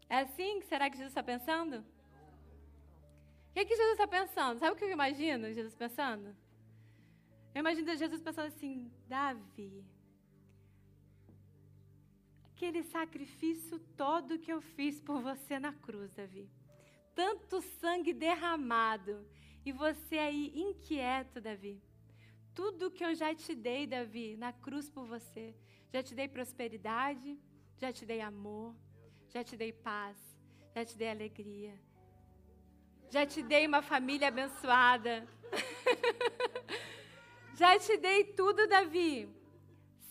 É assim que será que Jesus está pensando? O que, é que Jesus está pensando? Sabe o que eu imagino Jesus pensando? Eu imagino Jesus pensando assim, Davi, aquele sacrifício todo que eu fiz por você na cruz, Davi. Tanto sangue derramado. E você aí inquieto, Davi. Tudo que eu já te dei, Davi, na cruz por você. Já te dei prosperidade, já te dei amor, já te dei paz, já te dei alegria. Já te dei uma família abençoada. <laughs> já te dei tudo, Davi.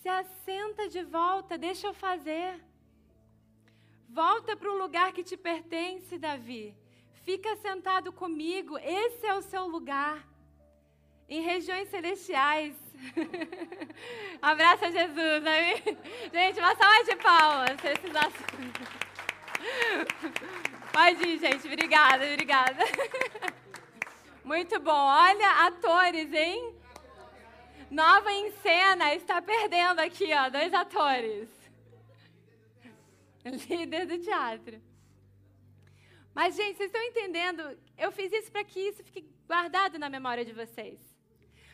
Se assenta de volta, deixa eu fazer. Volta para o lugar que te pertence, Davi. Fica sentado comigo, esse é o seu lugar em regiões celestiais. <laughs> Abraça Jesus, amém? Gente, uma salva de palmas. Pode ir, gente. Obrigada, obrigada. <laughs> Muito bom. Olha, atores, hein? Nova em cena está perdendo aqui, ó, dois atores. <laughs> Líder do teatro. Mas, gente, vocês estão entendendo? Eu fiz isso para que isso fique guardado na memória de vocês.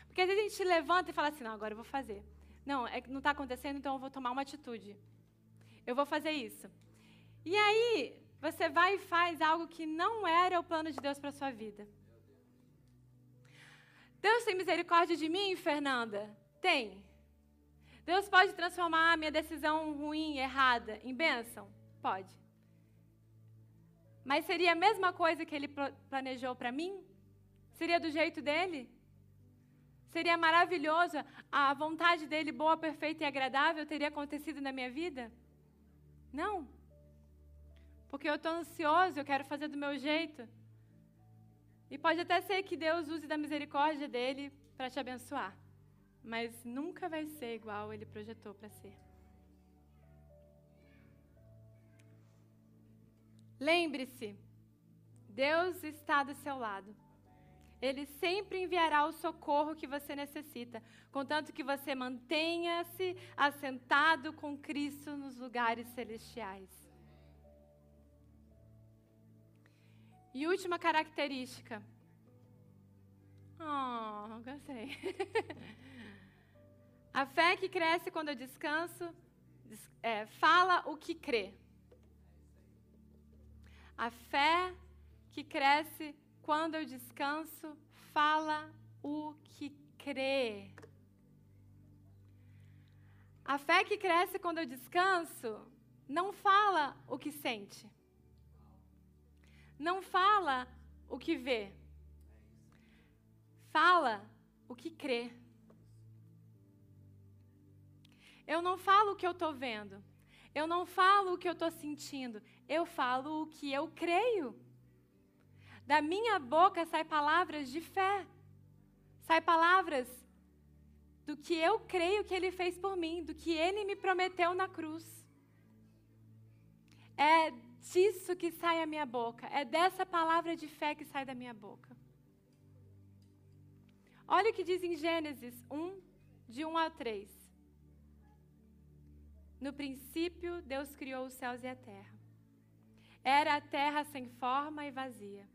Porque às vezes a gente levanta e fala assim: não, agora eu vou fazer. Não, é, não está acontecendo, então eu vou tomar uma atitude. Eu vou fazer isso. E aí, você vai e faz algo que não era o plano de Deus para a sua vida. Deus tem misericórdia de mim, Fernanda? Tem. Deus pode transformar a minha decisão ruim, errada, em bênção? Pode. Mas seria a mesma coisa que ele planejou para mim? Seria do jeito dele? Seria maravilhoso, a vontade dele, boa, perfeita e agradável, teria acontecido na minha vida? Não. Porque eu estou ansioso, eu quero fazer do meu jeito. E pode até ser que Deus use da misericórdia dele para te abençoar. Mas nunca vai ser igual ele projetou para ser. Lembre-se, Deus está do seu lado. Ele sempre enviará o socorro que você necessita, contanto que você mantenha-se assentado com Cristo nos lugares celestiais. E última característica. Oh, gostei. <laughs> A fé que cresce quando eu descanso, é, fala o que crê. A fé que cresce quando eu descanso, fala o que crê. A fé que cresce quando eu descanso não fala o que sente. Não fala o que vê. Fala o que crê. Eu não falo o que eu estou vendo. Eu não falo o que eu estou sentindo. Eu falo o que eu creio. Da minha boca sai palavras de fé. Sai palavras do que eu creio que Ele fez por mim, do que Ele me prometeu na cruz. É disso que sai a minha boca. É dessa palavra de fé que sai da minha boca. Olha o que diz em Gênesis 1, de 1 ao 3. No princípio, Deus criou os céus e a terra. Era a terra sem forma e vazia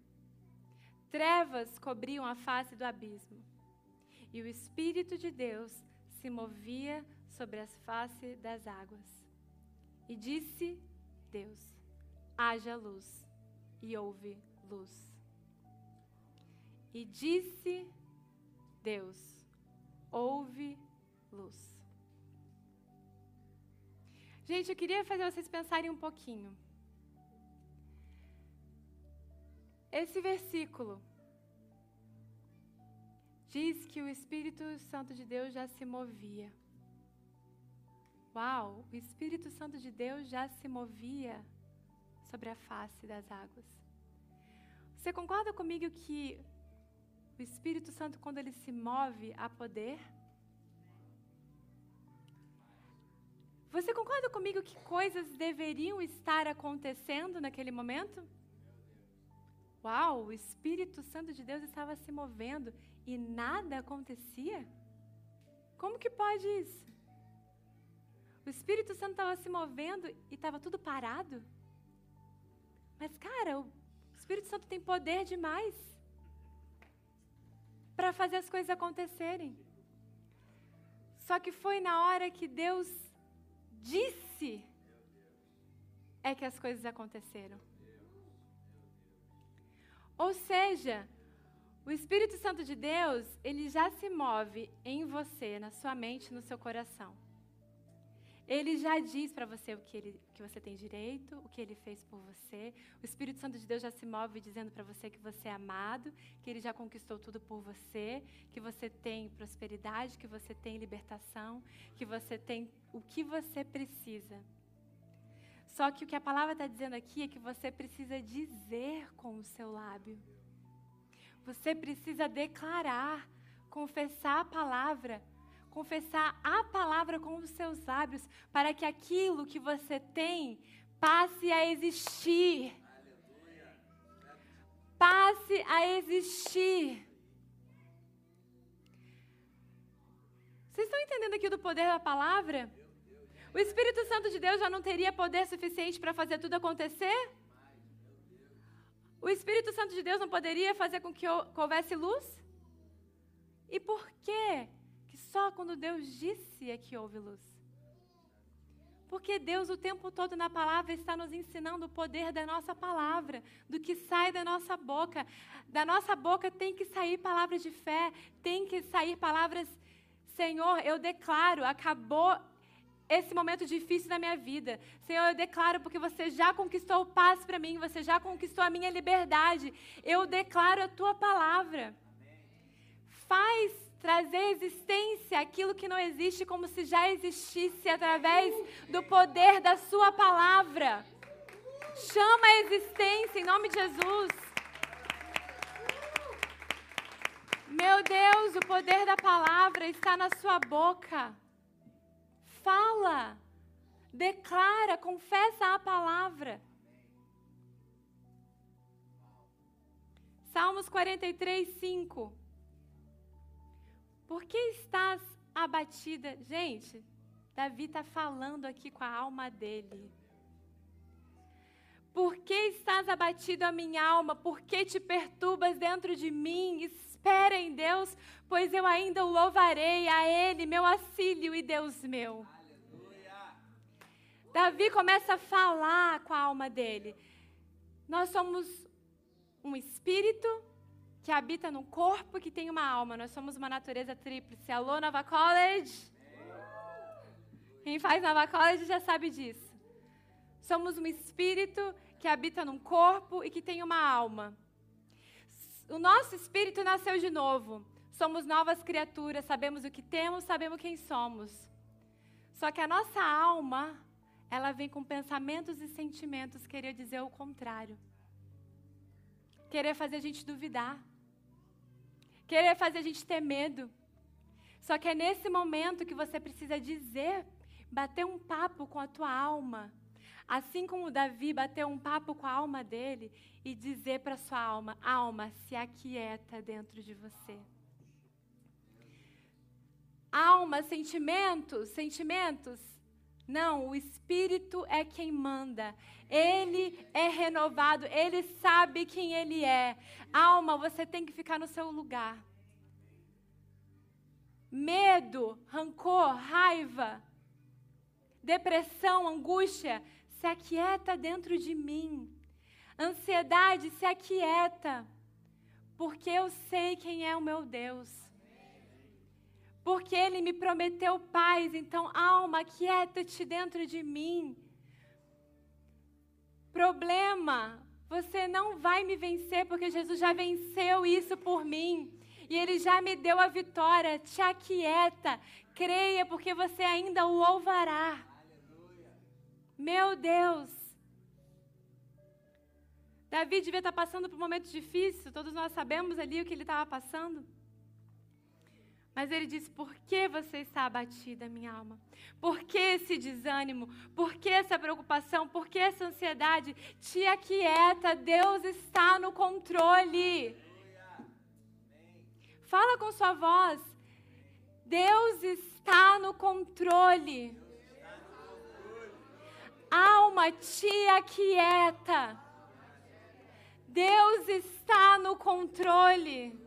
Trevas cobriam a face do abismo, e o Espírito de Deus se movia sobre as faces das águas. E disse Deus: haja luz, e houve luz. E disse Deus: houve luz. Gente, eu queria fazer vocês pensarem um pouquinho. Esse versículo diz que o Espírito Santo de Deus já se movia. Uau, o Espírito Santo de Deus já se movia sobre a face das águas. Você concorda comigo que o Espírito Santo, quando ele se move, há poder? Você concorda comigo que coisas deveriam estar acontecendo naquele momento? Uau, o Espírito Santo de Deus estava se movendo e nada acontecia? Como que pode isso? O Espírito Santo estava se movendo e estava tudo parado? Mas, cara, o Espírito Santo tem poder demais para fazer as coisas acontecerem. Só que foi na hora que Deus disse é que as coisas aconteceram. Ou seja, o Espírito Santo de Deus, ele já se move em você, na sua mente, no seu coração. Ele já diz para você o que, ele, que você tem direito, o que ele fez por você. O Espírito Santo de Deus já se move dizendo para você que você é amado, que ele já conquistou tudo por você, que você tem prosperidade, que você tem libertação, que você tem o que você precisa. Só que o que a palavra está dizendo aqui é que você precisa dizer com o seu lábio. Você precisa declarar, confessar a palavra, confessar a palavra com os seus lábios, para que aquilo que você tem passe a existir. Passe a existir. Vocês estão entendendo aqui do poder da palavra? O Espírito Santo de Deus já não teria poder suficiente para fazer tudo acontecer? O Espírito Santo de Deus não poderia fazer com que houvesse luz? E por que que só quando Deus disse é que houve luz? Porque Deus o tempo todo na palavra está nos ensinando o poder da nossa palavra, do que sai da nossa boca. Da nossa boca tem que sair palavras de fé, tem que sair palavras, Senhor, eu declaro, acabou esse momento difícil na minha vida. Senhor, eu declaro porque você já conquistou paz para mim, você já conquistou a minha liberdade. Eu declaro a tua palavra. Faz trazer existência aquilo que não existe como se já existisse através do poder da sua palavra. Chama a existência em nome de Jesus. Meu Deus, o poder da palavra está na sua boca fala, declara, confessa a palavra. Salmos 43, 5. Por que estás abatida? Gente, Davi está falando aqui com a alma dele. Por que estás abatido a minha alma? Por que te perturbas dentro de mim? Espera em Deus, pois eu ainda o louvarei a Ele, meu auxílio e Deus meu. Davi começa a falar com a alma dele. Nós somos um espírito que habita num corpo que tem uma alma. Nós somos uma natureza tríplice. Alô, Nova College? Quem faz Nova College já sabe disso. Somos um espírito que habita num corpo e que tem uma alma. O nosso espírito nasceu de novo. Somos novas criaturas, sabemos o que temos, sabemos quem somos. Só que a nossa alma ela vem com pensamentos e sentimentos querer dizer o contrário. Querer fazer a gente duvidar. Querer fazer a gente ter medo. Só que é nesse momento que você precisa dizer, bater um papo com a tua alma. Assim como Davi bateu um papo com a alma dele e dizer para sua alma: alma, se aquieta dentro de você. Alma, sentimentos, sentimentos, não, o Espírito é quem manda. Ele é renovado, ele sabe quem ele é. Alma, você tem que ficar no seu lugar. Medo, rancor, raiva, depressão, angústia, se aquieta dentro de mim. Ansiedade, se aquieta, porque eu sei quem é o meu Deus porque Ele me prometeu paz. Então, alma, quieta-te dentro de mim. Problema, você não vai me vencer, porque Jesus já venceu isso por mim. E Ele já me deu a vitória. Te aquieta, creia, porque você ainda o louvará. Meu Deus. Davi devia estar passando por um momento difícil, todos nós sabemos ali o que ele estava passando. Mas ele diz: Por que você está abatida, minha alma? Por que esse desânimo? Por que essa preocupação? Por que essa ansiedade? Te aquieta, Deus está no controle. Fala com sua voz. Deus está no controle. Alma, te aquieta. Deus está no controle.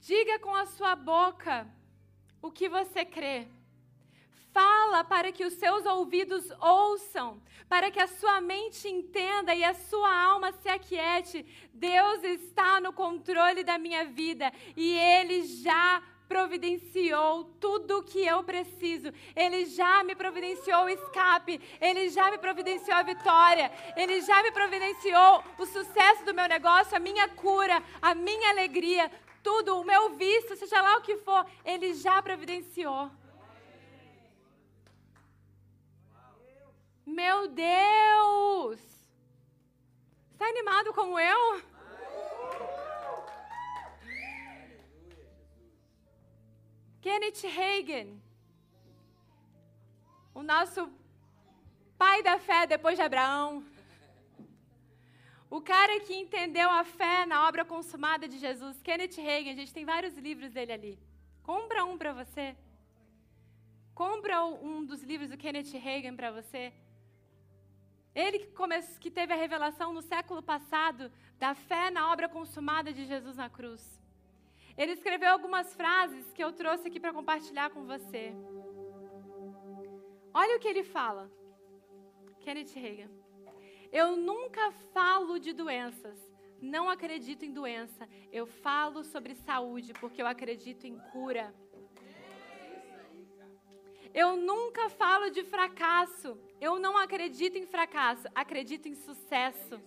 Diga com a sua boca o que você crê. Fala para que os seus ouvidos ouçam, para que a sua mente entenda e a sua alma se aquiete. Deus está no controle da minha vida e Ele já providenciou tudo o que eu preciso. Ele já me providenciou o escape. Ele já me providenciou a vitória. Ele já me providenciou o sucesso do meu negócio, a minha cura, a minha alegria tudo, o meu visto, seja lá o que for, Ele já providenciou. Meu Deus! Está animado como eu? Kenneth Hagen, o nosso pai da fé depois de Abraão. O cara que entendeu a fé na obra consumada de Jesus, Kenneth Hagin, a gente tem vários livros dele ali. Compra um para você. Compra um dos livros do Kenneth Hagin para você. Ele que, que teve a revelação no século passado da fé na obra consumada de Jesus na cruz. Ele escreveu algumas frases que eu trouxe aqui para compartilhar com você. Olha o que ele fala. Kenneth Reagan. Eu nunca falo de doenças. Não acredito em doença. Eu falo sobre saúde porque eu acredito em cura. Eu nunca falo de fracasso. Eu não acredito em fracasso, acredito em sucesso.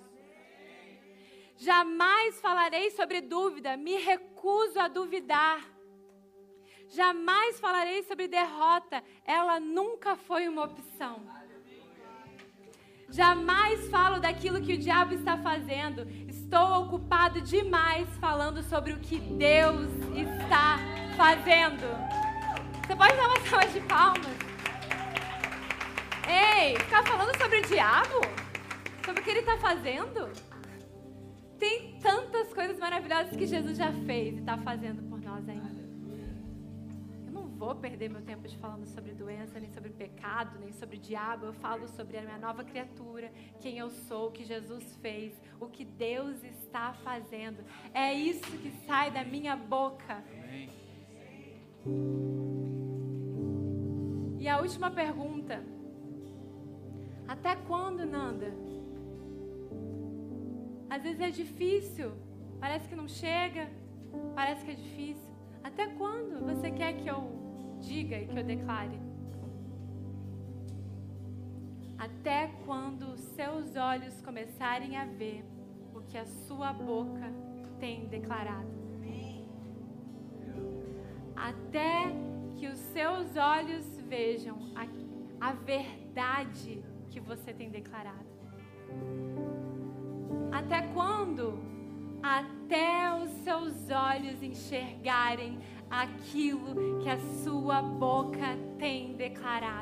Jamais falarei sobre dúvida, me recuso a duvidar. Jamais falarei sobre derrota, ela nunca foi uma opção. Jamais falo daquilo que o diabo está fazendo, estou ocupado demais falando sobre o que Deus está fazendo. Você pode dar uma salva de palmas? Ei, ficar falando sobre o diabo? Sobre o que ele está fazendo? Tem tantas coisas maravilhosas que Jesus já fez e está fazendo por nós ainda. Eu não vou perder meu tempo de falando sobre doença, nem sobre pecado, nem sobre diabo. Eu falo sobre a minha nova criatura, quem eu sou, o que Jesus fez, o que Deus está fazendo. É isso que sai da minha boca. E a última pergunta. Até quando, Nanda? Às vezes é difícil, parece que não chega, parece que é difícil. Até quando você quer que eu diga e que eu declare? Até quando seus olhos começarem a ver o que a sua boca tem declarado. Até que os seus olhos vejam a, a verdade que você tem declarado. Até quando? Até os seus olhos enxergarem aquilo que a sua boca tem declarado.